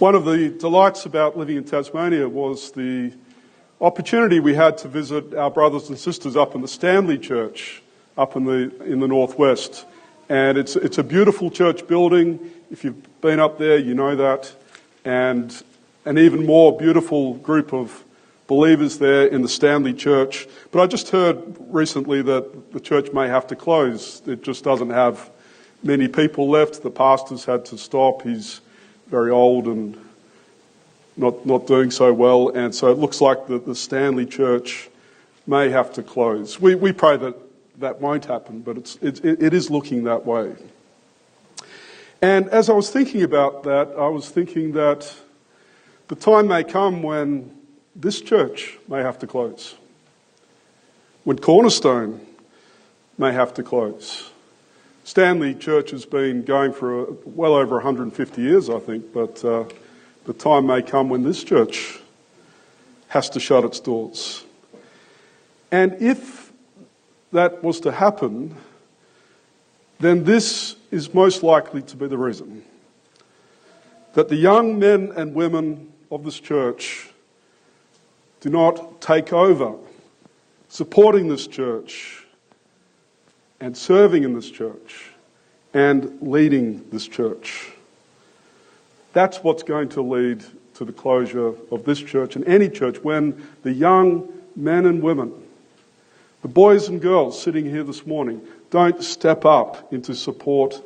One of the delights about living in Tasmania was the opportunity we had to visit our brothers and sisters up in the Stanley Church up in the, in the northwest. And it's, it's a beautiful church building. If you've been up there, you know that. And an even more beautiful group of believers there in the Stanley Church. But I just heard recently that the church may have to close. It just doesn't have many people left. The pastor's had to stop. He's very old and not, not doing so well. And so it looks like the, the Stanley Church may have to close. We, we pray that that won't happen, but it's, it, it is looking that way. And as I was thinking about that, I was thinking that the time may come when this church may have to close, when Cornerstone may have to close. Stanley Church has been going for a, well over 150 years, I think, but uh, the time may come when this church has to shut its doors. And if that was to happen, then this is most likely to be the reason. That the young men and women of this church do not take over supporting this church and serving in this church and leading this church. That's what's going to lead to the closure of this church and any church when the young men and women, the boys and girls sitting here this morning, don't step up into support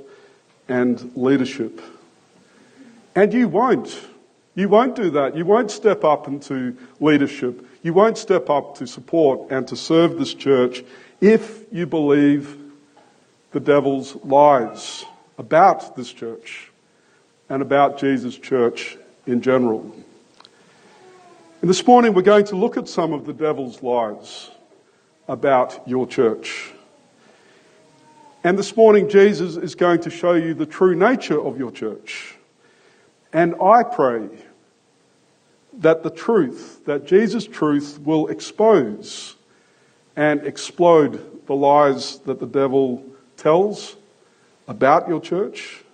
and leadership. And you won't. You won't do that. You won't step up into leadership. You won't step up to support and to serve this church if you believe the devil's lies about this church and about Jesus' church in general. And this morning we're going to look at some of the devil's lies about your church. And this morning Jesus is going to show you the true nature of your church. And I pray that the truth, that Jesus' truth will expose and explode the lies that the devil tells about your church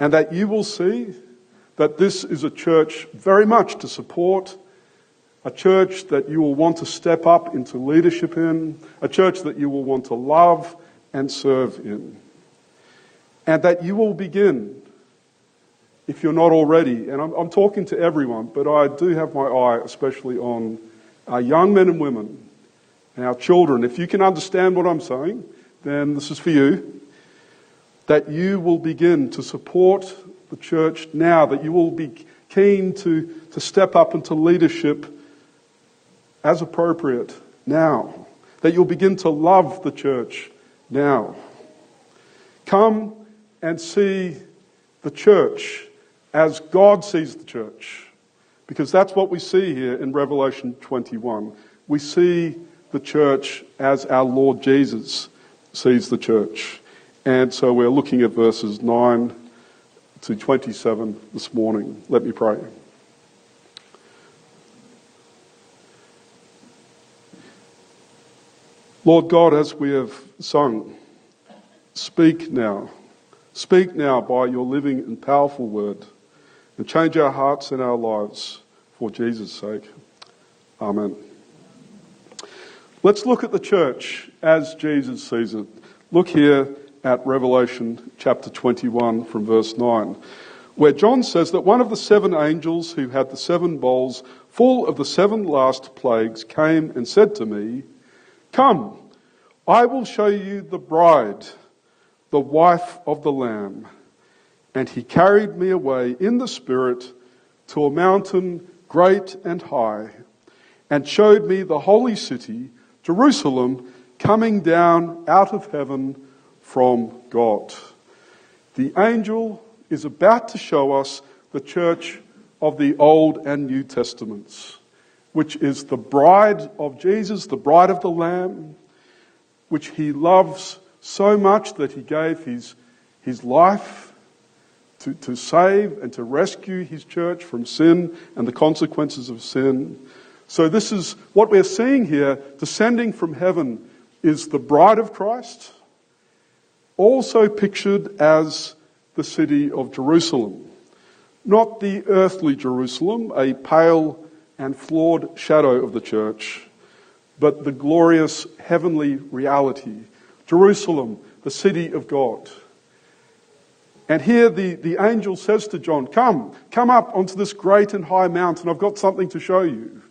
and that you will see that this is a church very much to support, a church that you will want to step up into leadership in, a church that you will want to love and serve in. And that you will begin, if you're not already, and I'm, I'm talking to everyone, but I do have my eye especially on our young men and women and our children. If you can understand what I'm saying, then this is for you that you will begin to support the church now, that you will be keen to, to step up into leadership as appropriate now, that you'll begin to love the church now. Come and see the church as God sees the church, because that's what we see here in Revelation 21. We see the church as our Lord Jesus sees the church. And so we're looking at verses 9 to 27 this morning. Let me pray. Lord God, as we have sung, speak now. Speak now by your living and powerful word and change our hearts and our lives for Jesus' sake. Amen. Let's look at the church as Jesus sees it. Look here at Revelation chapter 21 from verse 9, where John says that one of the seven angels who had the seven bowls full of the seven last plagues came and said to me, Come, I will show you the bride, the wife of the Lamb. And he carried me away in the Spirit to a mountain great and high, and showed me the holy city, Jerusalem, coming down out of heaven from God. The angel is about to show us the church of the Old and New Testaments, which is the bride of Jesus, the bride of the Lamb, which he loves so much that he gave his, his life to, to save and to rescue his church from sin and the consequences of sin. So, this is what we're seeing here descending from heaven is the bride of Christ also pictured as the city of Jerusalem. not the earthly Jerusalem, a pale and flawed shadow of the church, but the glorious heavenly reality, Jerusalem, the city of God. And here the, the angel says to John, Come, come up onto this great and high mountain. I've got something to show you.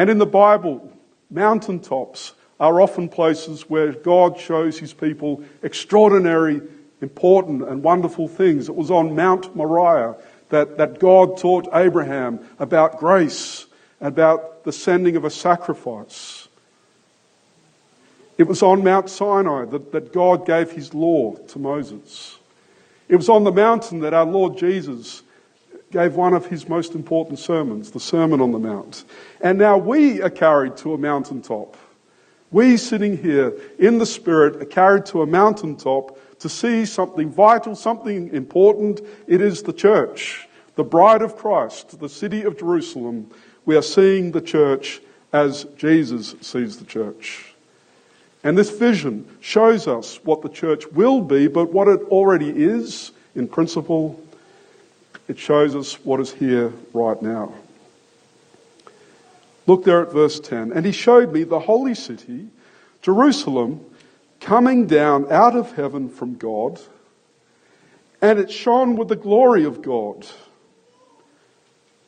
And in the Bible, mountaintops are often places where God shows his people extraordinary, important, and wonderful things. It was on Mount Moriah that, that God taught Abraham about grace, about the sending of a sacrifice. It was on Mount Sinai that, that God gave his law to Moses. It was on the mountain that our Lord Jesus gave one of his most important sermons, the Sermon on the Mount. And now we are carried to a mountaintop. We sitting here in the Spirit are carried to a mountaintop to see something vital, something important. It is the church, the bride of Christ, the city of Jerusalem. We are seeing the church as Jesus sees the church. And this vision shows us what the church will be, but what it already is in principle. It shows us what is here right now. Look there at verse 10. And he showed me the holy city, Jerusalem, coming down out of heaven from God, and it shone with the glory of God.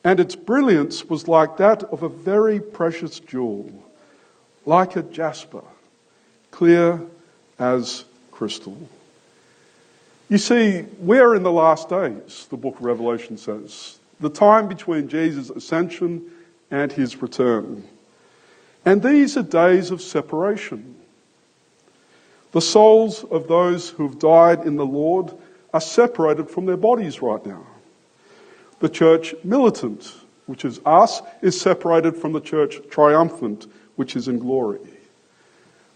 And its brilliance was like that of a very precious jewel, like a jasper clear as crystal. You see, we're in the last days, the book of Revelation says, the time between Jesus' ascension and his return. And these are days of separation. The souls of those who have died in the Lord are separated from their bodies right now. The church militant, which is us, is separated from the church triumphant, which is in glory.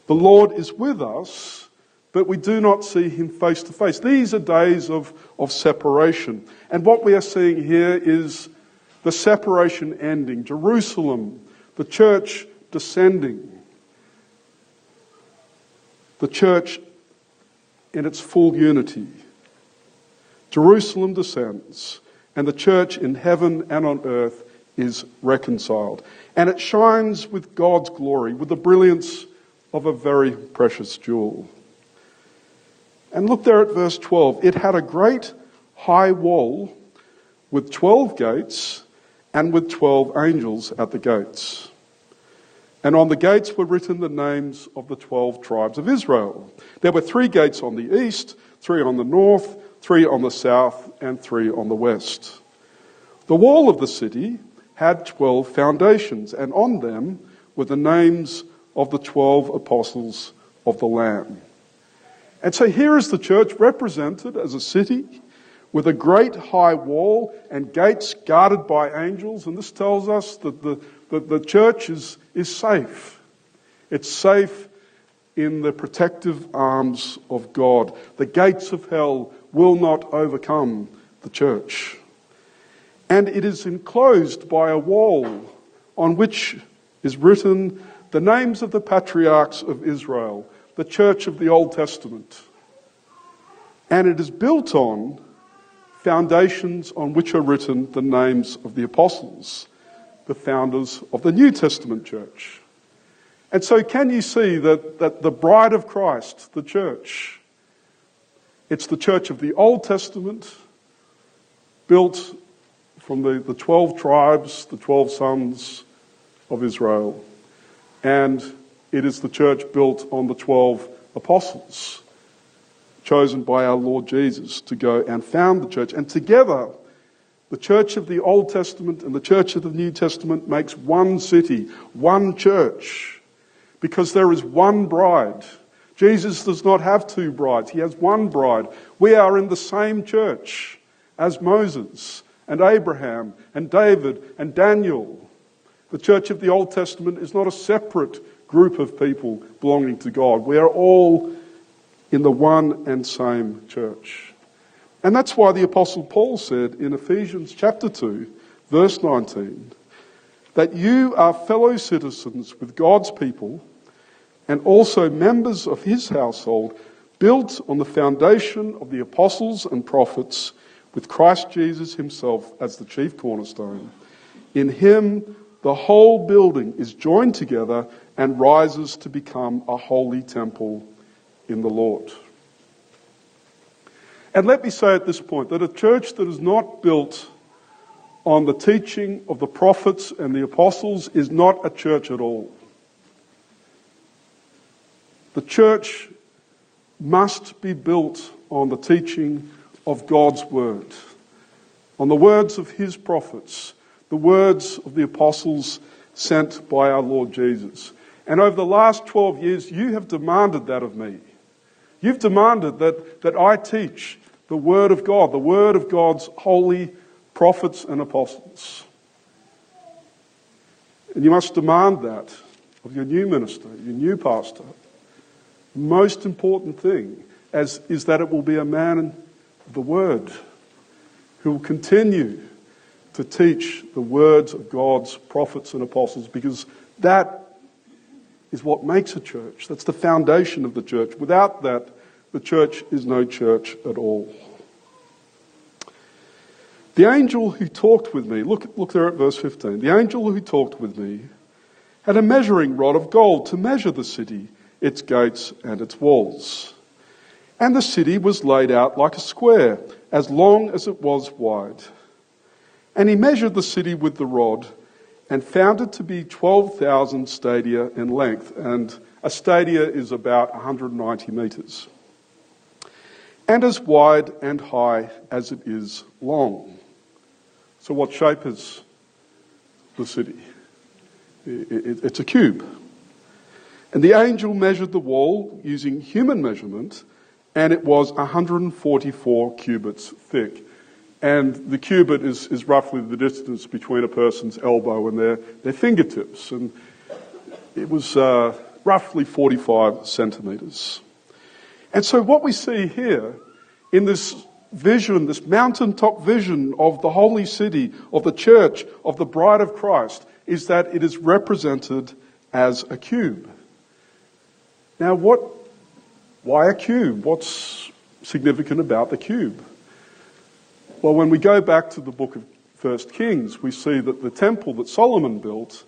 The Lord is with us, but we do not see him face to face. These are days of, of separation. And what we are seeing here is the separation ending. Jerusalem, the church descending. The church in its full unity. Jerusalem descends, and the church in heaven and on earth is reconciled. And it shines with God's glory, with the brilliance of a very precious jewel. And look there at verse 12. It had a great high wall with 12 gates and with 12 angels at the gates. And on the gates were written the names of the 12 tribes of Israel. There were three gates on the east, three on the north, three on the south, and three on the west. The wall of the city had 12 foundations, and on them were the names of the 12 apostles of the Lamb. And so here is the church represented as a city with a great high wall and gates guarded by angels. And this tells us that the, that the church is, is safe. It's safe in the protective arms of God. The gates of hell will not overcome the church. And it is enclosed by a wall on which is written the names of the patriarchs of Israel, the church of the Old Testament. And it is built on foundations on which are written the names of the apostles, the founders of the New Testament church. And so, can you see that, that the bride of Christ, the church, it's the church of the Old Testament, built from the, the 12 tribes, the 12 sons of Israel. And it is the church built on the 12 apostles, chosen by our Lord Jesus to go and found the church. And together, the church of the Old Testament and the church of the New Testament makes one city, one church, because there is one bride. Jesus does not have two brides, he has one bride. We are in the same church as Moses and Abraham and David and Daniel the church of the Old Testament is not a separate group of people belonging to God. We are all in the one and same church. And that's why the Apostle Paul said in Ephesians chapter 2, verse 19, that you are fellow citizens with God's people and also members of his household, built on the foundation of the apostles and prophets, with Christ Jesus himself as the chief cornerstone. In him, the whole building is joined together and rises to become a holy temple in the Lord. And let me say at this point that a church that is not built on the teaching of the prophets and the apostles is not a church at all. The church must be built on the teaching of God's word, on the words of his prophets, the words of the apostles sent by our Lord Jesus. And over the last 12 years, you have demanded that of me. You've demanded that, that I teach the Word of God, the Word of God's holy prophets and apostles. And you must demand that of your new minister, your new pastor. Most important thing as, is that it will be a man of the Word, who will continue to teach the words of God's prophets and apostles, because that is what makes a church. That's the foundation of the church. Without that, the church is no church at all. The angel who talked with me, look, look there at verse 15. The angel who talked with me had a measuring rod of gold to measure the city, its gates, and its walls. And the city was laid out like a square, as long as it was wide. And he measured the city with the rod and found it to be 12,000 stadia in length. And a stadia is about 190 metres. And as wide and high as it is long. So, what shape is the city? It's a cube. And the angel measured the wall using human measurement and it was 144 cubits thick. And the cubit is, is roughly the distance between a person's elbow and their, their fingertips. And it was uh, roughly 45 centimetres. And so, what we see here in this vision, this mountaintop vision of the holy city, of the church, of the bride of Christ, is that it is represented as a cube. Now, what why a cube? What's significant about the cube? Well, when we go back to the book of First Kings, we see that the temple that Solomon built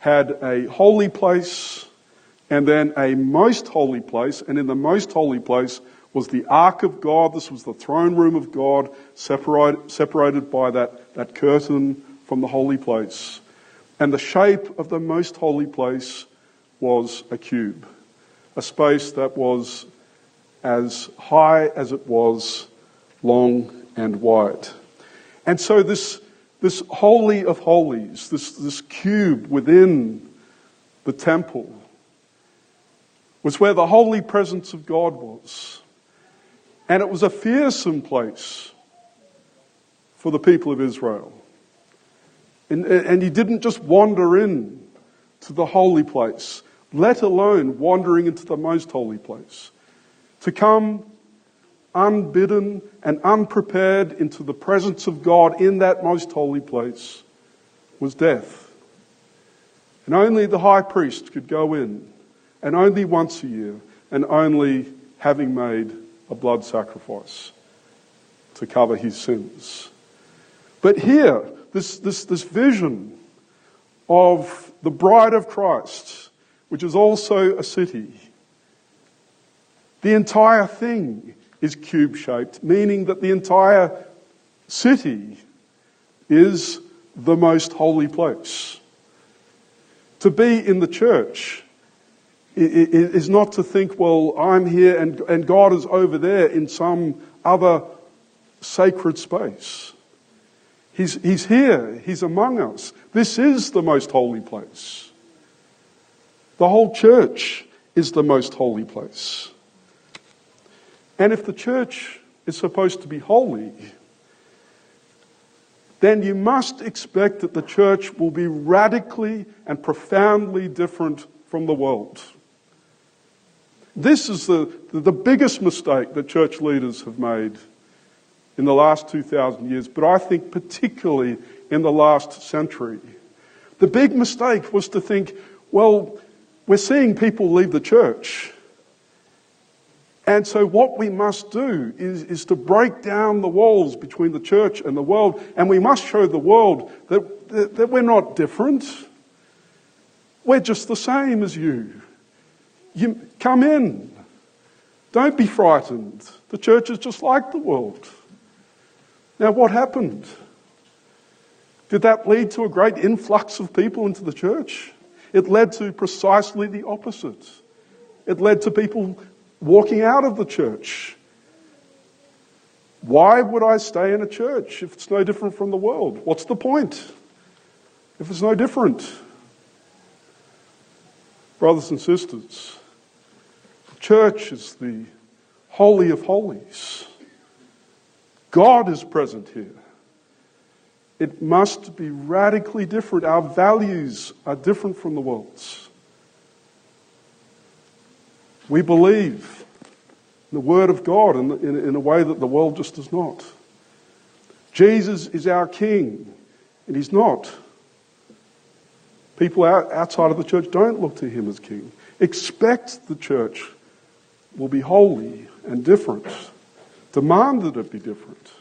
had a holy place and then a most holy place, and in the most holy place was the ark of God. This was the throne room of God, separate, separated by that, that curtain from the holy place. And the shape of the most holy place was a cube a space that was as high as it was long and wide. And so this, this holy of holies, this, this cube within the temple, was where the holy presence of God was. And it was a fearsome place for the people of Israel. And, and you didn't just wander in to the holy place let alone wandering into the most holy place. To come unbidden and unprepared into the presence of God in that most holy place was death. And only the high priest could go in, and only once a year, and only having made a blood sacrifice to cover his sins. But here, this, this, this vision of the bride of Christ which is also a city. The entire thing is cube shaped, meaning that the entire city is the most holy place. To be in the church is not to think, well, I'm here and, and God is over there in some other sacred space. He's, he's here, He's among us. This is the most holy place. The whole church is the most holy place. And if the church is supposed to be holy, then you must expect that the church will be radically and profoundly different from the world. This is the, the biggest mistake that church leaders have made in the last 2,000 years, but I think particularly in the last century. The big mistake was to think, well, we're seeing people leave the church. And so, what we must do is, is to break down the walls between the church and the world, and we must show the world that, that, that we're not different. We're just the same as you. You come in. Don't be frightened. The church is just like the world. Now, what happened? Did that lead to a great influx of people into the church? It led to precisely the opposite. It led to people walking out of the church. Why would I stay in a church if it's no different from the world? What's the point if it's no different? Brothers and sisters, the church is the Holy of Holies. God is present here. It must be radically different. Our values are different from the world's. We believe the Word of God in, in, in a way that the world just does not. Jesus is our King, and He's not. People outside of the church don't look to Him as King. Expect the church will be holy and different. Demand that it be different.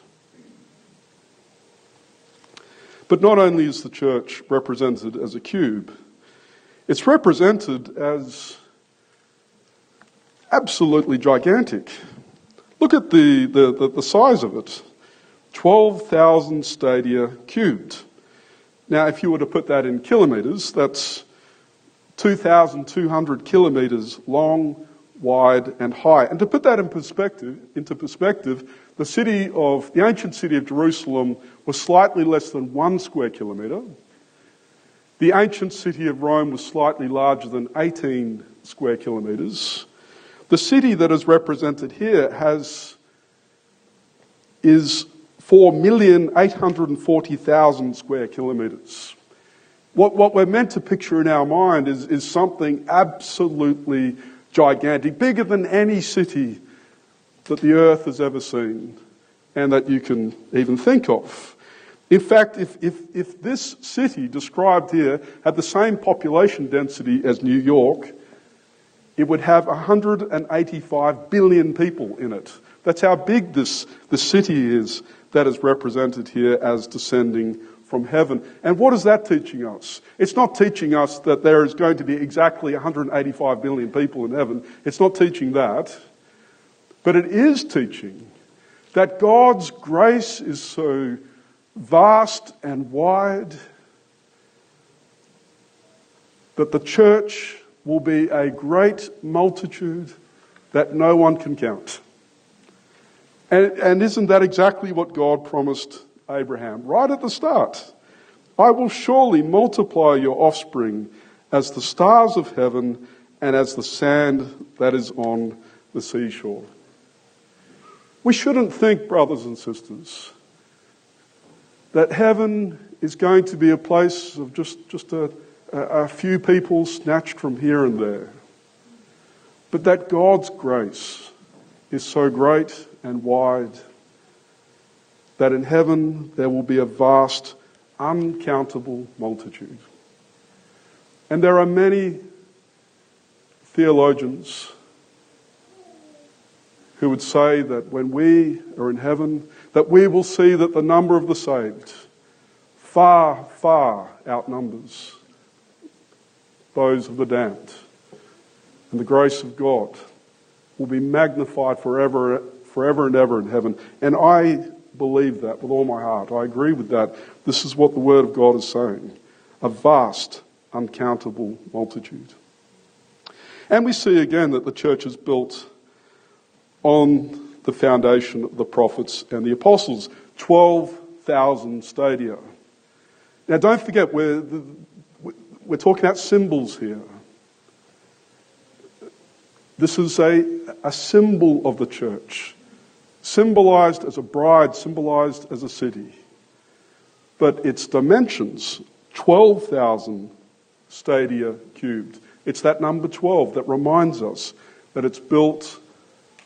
But not only is the church represented as a cube, it's represented as absolutely gigantic. Look at the, the, the, the size of it 12,000 stadia cubed. Now, if you were to put that in kilometres, that's 2,200 kilometres long, wide, and high. And to put that in perspective, into perspective, the city of the ancient city of Jerusalem was slightly less than one square kilometre. The ancient city of Rome was slightly larger than 18 square kilometres. The city that is represented here has is 4,840,000 square kilometres. What, what we're meant to picture in our mind is, is something absolutely gigantic, bigger than any city that the earth has ever seen and that you can even think of. In fact, if, if, if this city described here had the same population density as New York, it would have 185 billion people in it. That's how big this, this city is that is represented here as descending from heaven. And what is that teaching us? It's not teaching us that there is going to be exactly 185 billion people in heaven. It's not teaching that. But it is teaching that God's grace is so vast and wide that the church will be a great multitude that no one can count. And, and isn't that exactly what God promised Abraham right at the start? I will surely multiply your offspring as the stars of heaven and as the sand that is on the seashore. We shouldn't think, brothers and sisters, that heaven is going to be a place of just, just a, a few people snatched from here and there. But that God's grace is so great and wide that in heaven there will be a vast, uncountable multitude. And there are many theologians who would say that when we are in heaven, that we will see that the number of the saved far, far outnumbers those of the damned. And the grace of God will be magnified forever, forever and ever in heaven. And I believe that with all my heart. I agree with that. This is what the Word of God is saying. A vast, uncountable multitude. And we see again that the church is built on the foundation of the prophets and the apostles. 12,000 stadia. Now don't forget, we're, we're talking about symbols here. This is a, a symbol of the church, symbolized as a bride, symbolized as a city. But its dimensions, 12,000 stadia cubed. It's that number 12 that reminds us that it's built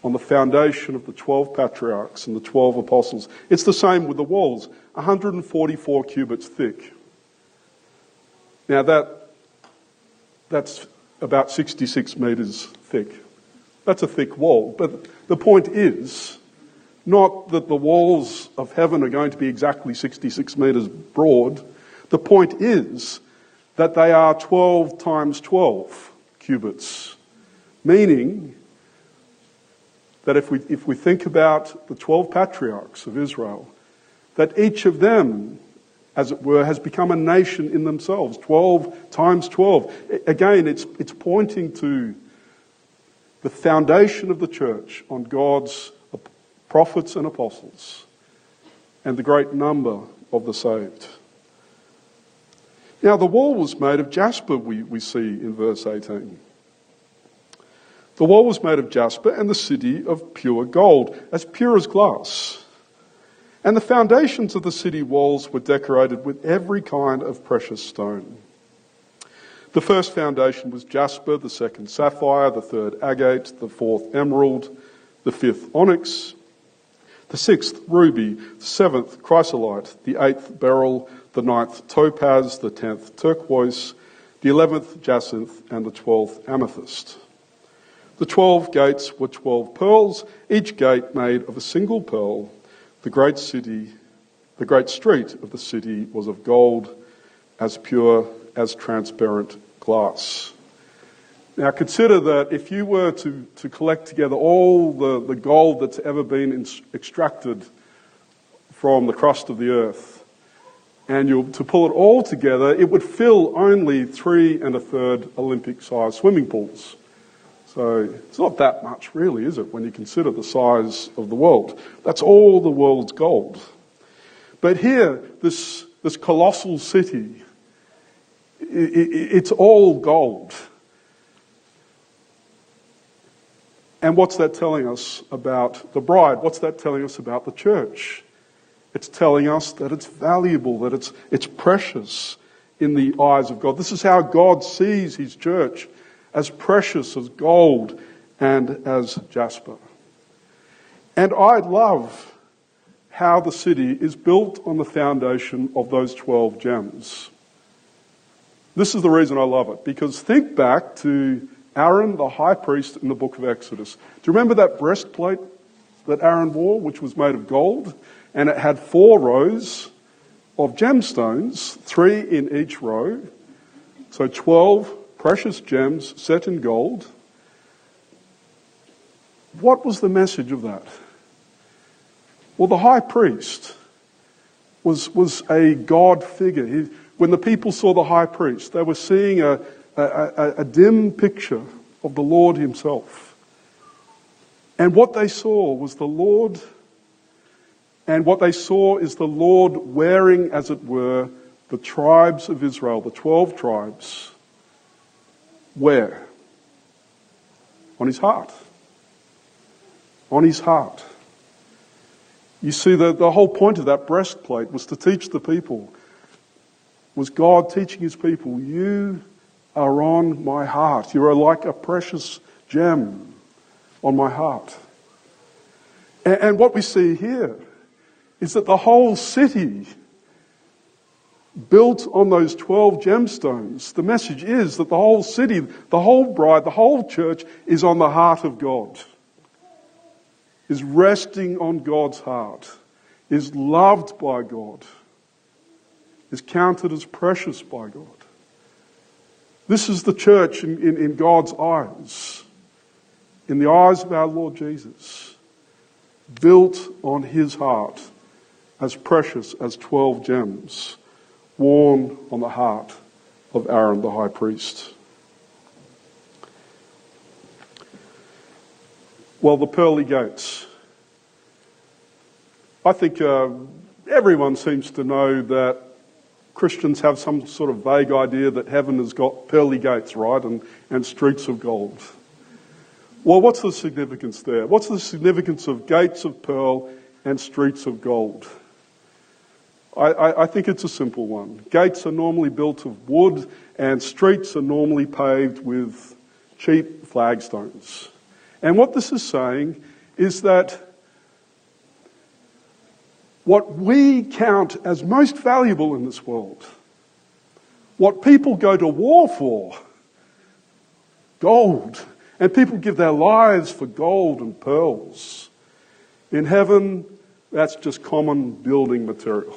on the foundation of the 12 patriarchs and the 12 apostles. It's the same with the walls, 144 cubits thick. Now that, that's about 66 metres thick. That's a thick wall. But the point is not that the walls of heaven are going to be exactly 66 metres broad. The point is that they are 12 times 12 cubits, meaning that if we, if we think about the 12 patriarchs of Israel, that each of them, as it were, has become a nation in themselves. 12 times 12. Again, it's, it's pointing to the foundation of the church on God's prophets and apostles and the great number of the saved. Now, the wall was made of jasper, we, we see in verse 18. The wall was made of jasper and the city of pure gold, as pure as glass. And the foundations of the city walls were decorated with every kind of precious stone. The first foundation was jasper, the second sapphire, the third agate, the fourth emerald, the fifth onyx, the sixth ruby, the seventh chrysolite, the eighth beryl, the ninth topaz, the tenth turquoise, the eleventh jacinth, and the twelfth amethyst. The twelve gates were twelve pearls, each gate made of a single pearl. The great city, the great street of the city was of gold, as pure as transparent glass. Now consider that if you were to, to collect together all the, the gold that's ever been in, extracted from the crust of the earth, and you to pull it all together, it would fill only three and a third Olympic sized swimming pools. So it's not that much, really, is it, when you consider the size of the world? That's all the world's gold. But here, this, this colossal city, it, it, it's all gold. And what's that telling us about the bride? What's that telling us about the church? It's telling us that it's valuable, that it's, it's precious in the eyes of God. This is how God sees his church as precious as gold and as jasper. And I love how the city is built on the foundation of those 12 gems. This is the reason I love it, because think back to Aaron, the high priest, in the book of Exodus. Do you remember that breastplate that Aaron wore, which was made of gold? And it had four rows of gemstones, three in each row. So 12 precious gems set in gold. What was the message of that? Well, the high priest was, was a God figure. He, when the people saw the high priest, they were seeing a, a, a, a dim picture of the Lord Himself. And what they saw was the Lord, and what they saw is the Lord wearing, as it were, the tribes of Israel, the 12 tribes, where? On his heart. On his heart. You see, the, the whole point of that breastplate was to teach the people, was God teaching his people, you are on my heart. You are like a precious gem on my heart. And, and what we see here is that the whole city built on those 12 gemstones. The message is that the whole city, the whole bride, the whole church is on the heart of God, is resting on God's heart, is loved by God, is counted as precious by God. This is the church in, in, in God's eyes, in the eyes of our Lord Jesus, built on his heart as precious as 12 gems worn on the heart of Aaron the high priest. Well, the pearly gates. I think uh, everyone seems to know that Christians have some sort of vague idea that heaven has got pearly gates, right, and, and streets of gold. Well, what's the significance there? What's the significance of gates of pearl and streets of gold? I, I, I, think it's a simple one. Gates are normally built of wood, and streets are normally paved with cheap flagstones. And what this is saying is that what we count as most valuable in this world, what people go to war for, gold And people give their lives for gold and pearls. In heaven, that's just common building material.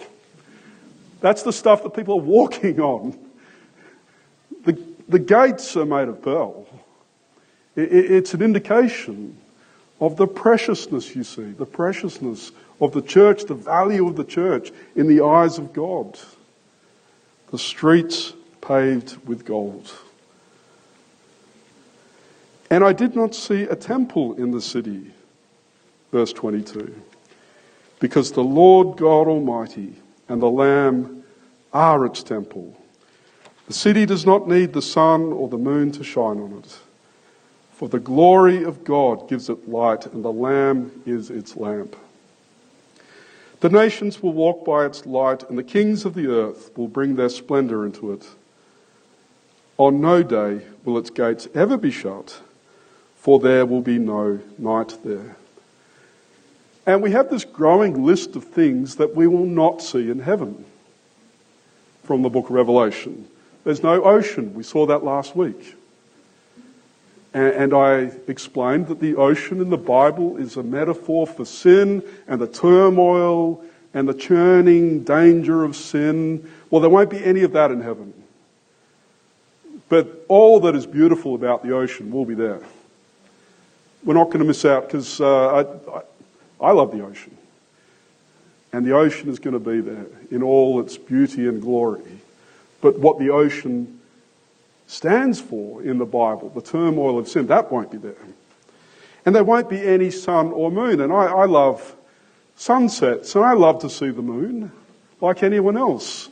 That's the stuff that people are walking on. The, the gates are made of pearl. It, it, it's an indication of the preciousness, you see, the preciousness of the church, the value of the church in the eyes of God. The streets paved with gold. And I did not see a temple in the city, verse 22, because the Lord God Almighty and the Lamb are its temple. The city does not need the sun or the moon to shine on it, for the glory of God gives it light, and the Lamb is its lamp. The nations will walk by its light, and the kings of the earth will bring their splendor into it. On no day will its gates ever be shut, for there will be no night there. And we have this growing list of things that we will not see in heaven from the book of Revelation. There's no ocean. We saw that last week. And I explained that the ocean in the Bible is a metaphor for sin and the turmoil and the churning danger of sin. Well, there won't be any of that in heaven. But all that is beautiful about the ocean will be there. We're not going to miss out because uh, I, I, I love the ocean. And the ocean is going to be there in all its beauty and glory. But what the ocean stands for in the Bible, the turmoil of sin, that won't be there. And there won't be any sun or moon. And I, I love sunsets, and I love to see the moon, like anyone else.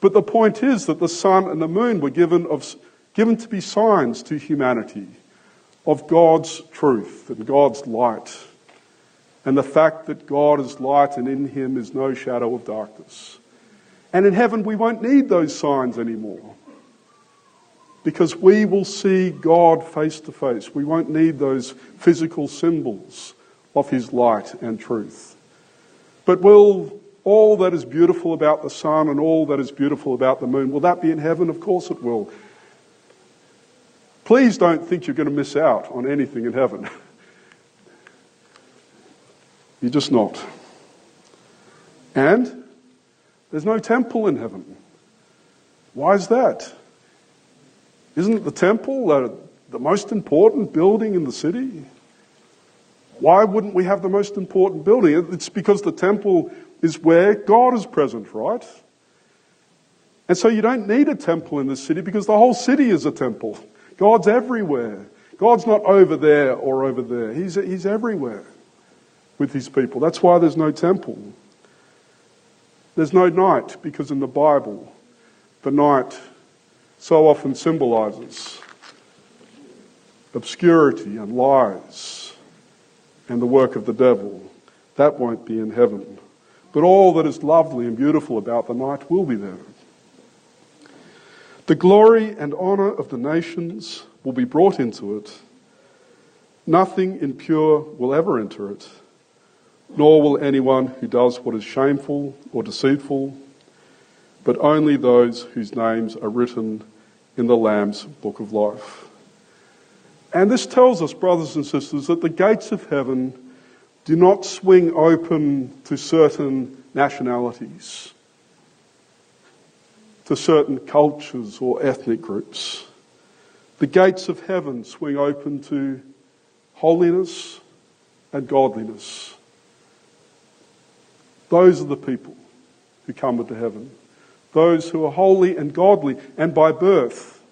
But the point is that the sun and the moon were given, of, given to be signs to humanity of God's truth and God's light, and the fact that God is light and in him is no shadow of darkness. And in heaven, we won't need those signs anymore because we will see God face to face. We won't need those physical symbols of His light and truth. But will all that is beautiful about the sun and all that is beautiful about the moon, will that be in heaven? Of course it will. Please don't think you're going to miss out on anything in heaven. You're just not. And there's no temple in heaven. Why is that? Isn't the temple the, most important building in the city? Why wouldn't we have the most important building? It's because the temple is where God is present, right? And so you don't need a temple in the city because the whole city is a temple. God's everywhere. God's not over there or over there. He's, he's everywhere with his people. That's why there's no temple. There's no night because in the Bible, the night so often symbolizes obscurity and lies and the work of the devil. That won't be in heaven. But all that is lovely and beautiful about the night will be there. The glory and honour of the nations will be brought into it. Nothing impure will ever enter it, nor will anyone who does what is shameful or deceitful but only those whose names are written in the Lamb's book of life. And this tells us, brothers and sisters, that the gates of heaven do not swing open to certain nationalities, to certain cultures or ethnic groups. The gates of heaven swing open to holiness and godliness. Those are the people who come into heaven those who are holy and godly, and by birth.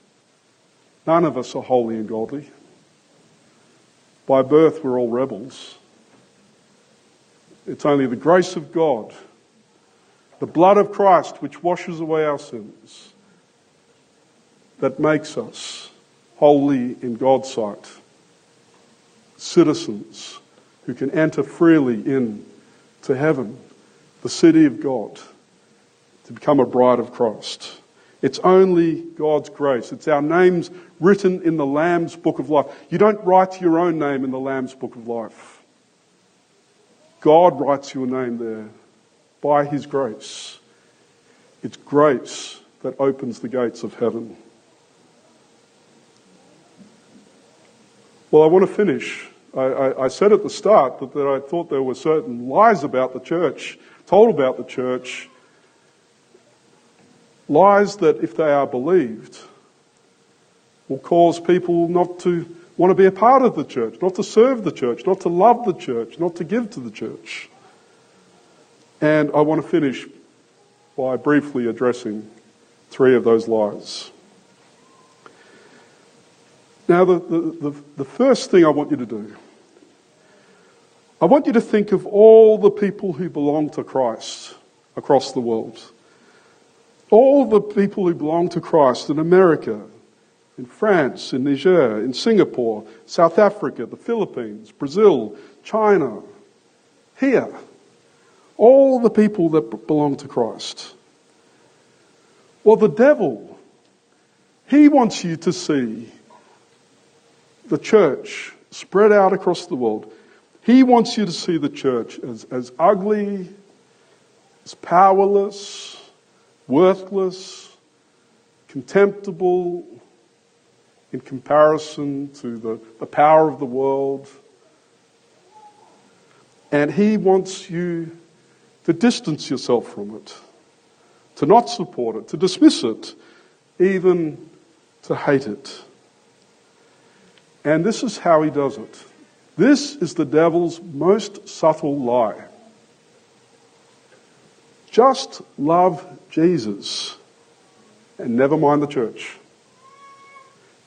None of us are holy and godly. By birth, we're all rebels. It's only the grace of God, the blood of Christ, which washes away our sins, that makes us holy in God's sight, citizens who can enter freely in to heaven, the city of God to become a bride of Christ. It's only God's grace. It's our names written in the Lamb's book of life. You don't write your own name in the Lamb's book of life. God writes your name there by His grace. It's grace that opens the gates of heaven. Well, I want to finish. I, I, I said at the start that, that I thought there were certain lies about the church, told about the church, lies that, if they are believed, will cause people not to want to be a part of the church, not to serve the church, not to love the church, not to give to the church. And I want to finish by briefly addressing three of those lies. Now, the, the, the, the, first thing I want you to do, I want you to think of all the people who belong to Christ across the world. All the people who belong to Christ in America, in France, in Niger, in Singapore, South Africa, the Philippines, Brazil, China, here. All the people that belong to Christ. Well, the devil, he wants you to see the church spread out across the world. He wants you to see the church as, as ugly, as powerless, worthless, contemptible, in comparison to the, the power of the world. And He wants you to distance yourself from it, to not support it, to dismiss it, even to hate it. And this is how He does it. This is the devil's most subtle lie. Just love Jesus and never mind the church.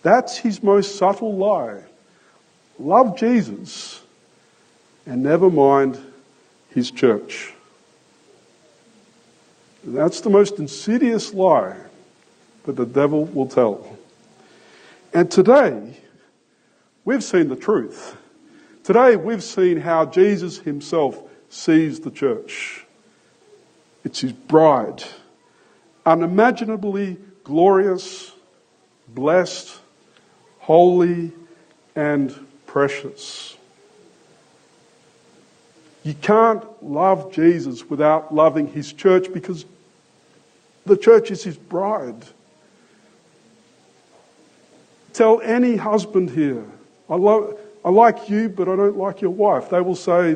That's his most subtle lie. Love Jesus and never mind his church. That's the most insidious lie that the devil will tell. And today, we've seen the truth. Today, we've seen how Jesus himself sees the church. It's his bride, unimaginably glorious, blessed, holy, and precious. You can't love Jesus without loving his church because the church is his bride. Tell any husband here, I, love, I like you, but I don't like your wife. They will say,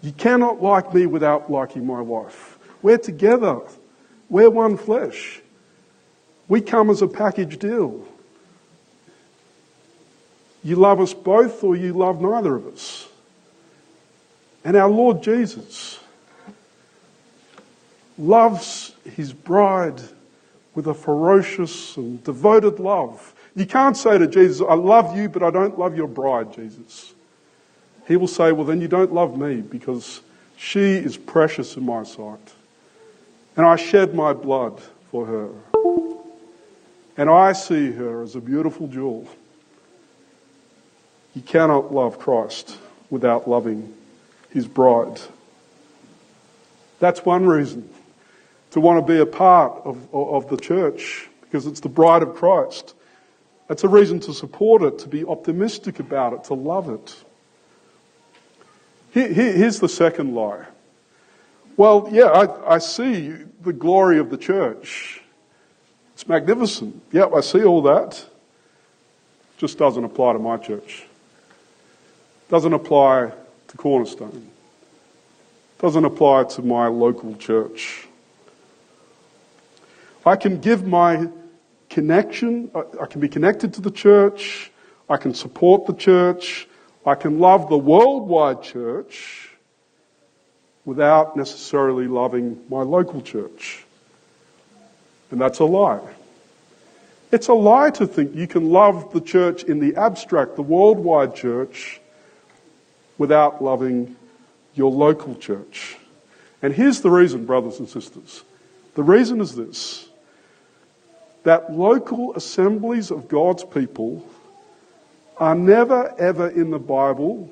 You cannot like me without liking my wife. We're together, we're one flesh. We come as a package deal. You love us both or you love neither of us. And our Lord Jesus loves his bride with a ferocious and devoted love. You can't say to Jesus, I love you, but I don't love your bride, Jesus. He will say, Well, then you don't love me because she is precious in my sight. And I shed my blood for her. And I see her as a beautiful jewel. You cannot love Christ without loving his bride. That's one reason to want to be a part of, of the church because it's the bride of Christ. That's a reason to support it, to be optimistic about it, to love it. Here, here's the second lie. Well, yeah, I, I see the glory of the church. It's magnificent. Yeah, I see all that. Just doesn't apply to my church. Doesn't apply to Cornerstone. Doesn't apply to my local church. I can give my connection, I can be connected to the church, I can support the church, I can love the worldwide church without necessarily loving my local church. And that's a lie. It's a lie to think you can love the church in the abstract, the worldwide church, without loving your local church. And here's the reason, brothers and sisters. The reason is this that local assemblies of God's people are never ever in the Bible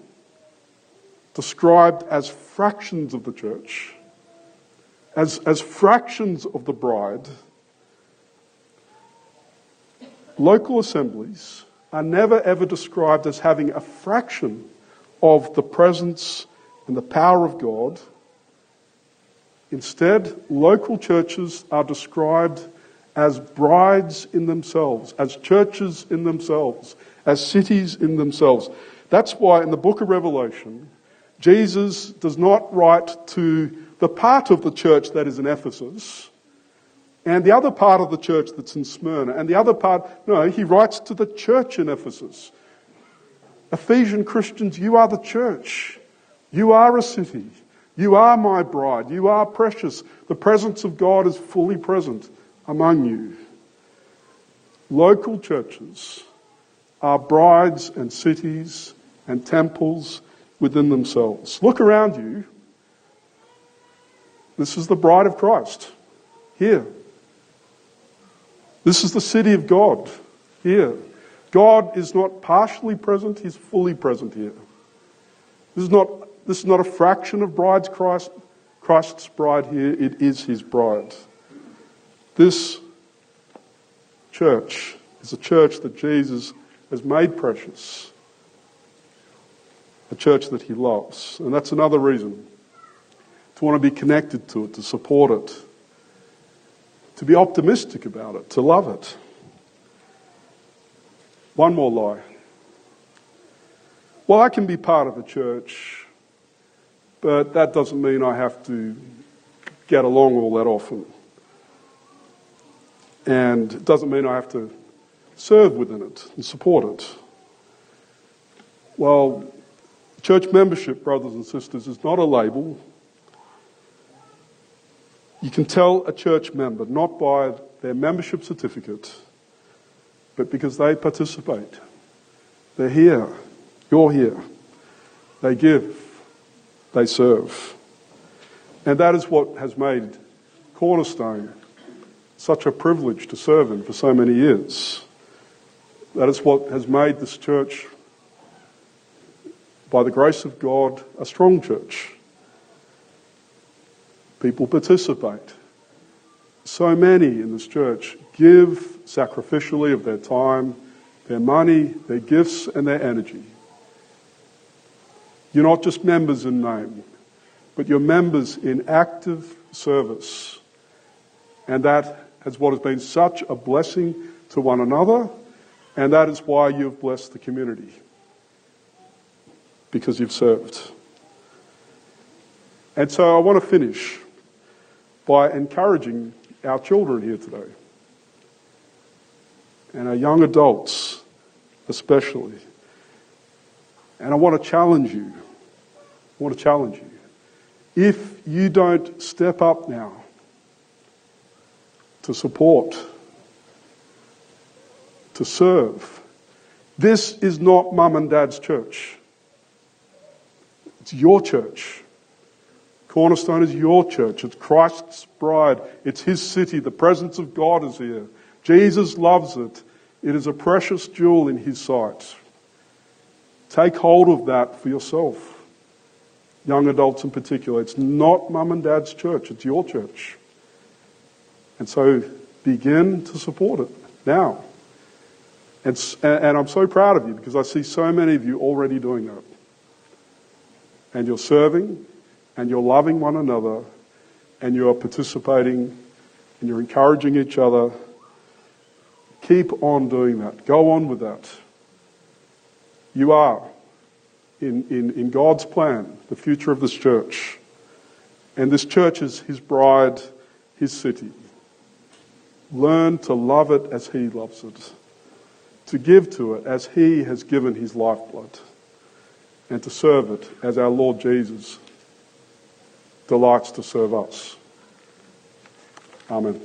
described as fractions of the church, as, as fractions of the bride. Local assemblies are never ever described as having a fraction of the presence and the power of God. Instead, local churches are described as brides in themselves, as churches in themselves, as cities in themselves. That's why in the book of Revelation, Jesus does not write to the part of the church that is in Ephesus and the other part of the church that's in Smyrna and the other part, no, he writes to the church in Ephesus. Ephesian Christians, you are the church. You are a city. You are my bride. You are precious. The presence of God is fully present among you. Local churches are brides and cities and temples within themselves. Look around you. This is the bride of Christ here. This is the city of God here. God is not partially present, He's fully present here. This is not, this is not a fraction of bride's Christ, Christ's bride here, it is His bride. This church is a church that Jesus has made precious, a church that He loves. And that's another reason to want to be connected to it, to support it, to be optimistic about it, to love it. One more lie. Well, I can be part of a church, but that doesn't mean I have to get along all that often. And it doesn't mean I have to serve within it and support it. Well, church membership, brothers and sisters, is not a label. You can tell a church member not by their membership certificate but because they participate. They're here. You're here. They give. They serve. And that is what has made Cornerstone such a privilege to serve in for so many years. That is what has made this church, by the grace of God, a strong church. People participate. So many in this church give sacrificially of their time, their money, their gifts, and their energy. You're not just members in name, but you're members in active service. And that is what has been such a blessing to one another, and that is why you've blessed the community. Because you've served. And so I want to finish by encouraging our children here today and our young adults especially. And I want to challenge you. I want to challenge you. If you don't step up now to support, to serve, this is not mum and dad's church. It's your church. Cornerstone is your church. It's Christ's bride. It's his city. The presence of God is here. Jesus loves it. It is a precious jewel in his sight. Take hold of that for yourself. Young adults in particular. It's not mum and dad's church, it's your church. And so begin to support it now. And, and I'm so proud of you because I see so many of you already doing that. And you're serving, and you're loving one another, and you're participating, and you're encouraging each other Keep on doing that. Go on with that. You are, in, in, in God's plan, the future of this church. And this church is His bride, His city. Learn to love it as He loves it, to give to it as He has given His lifeblood, and to serve it as our Lord Jesus delights to serve us. Amen.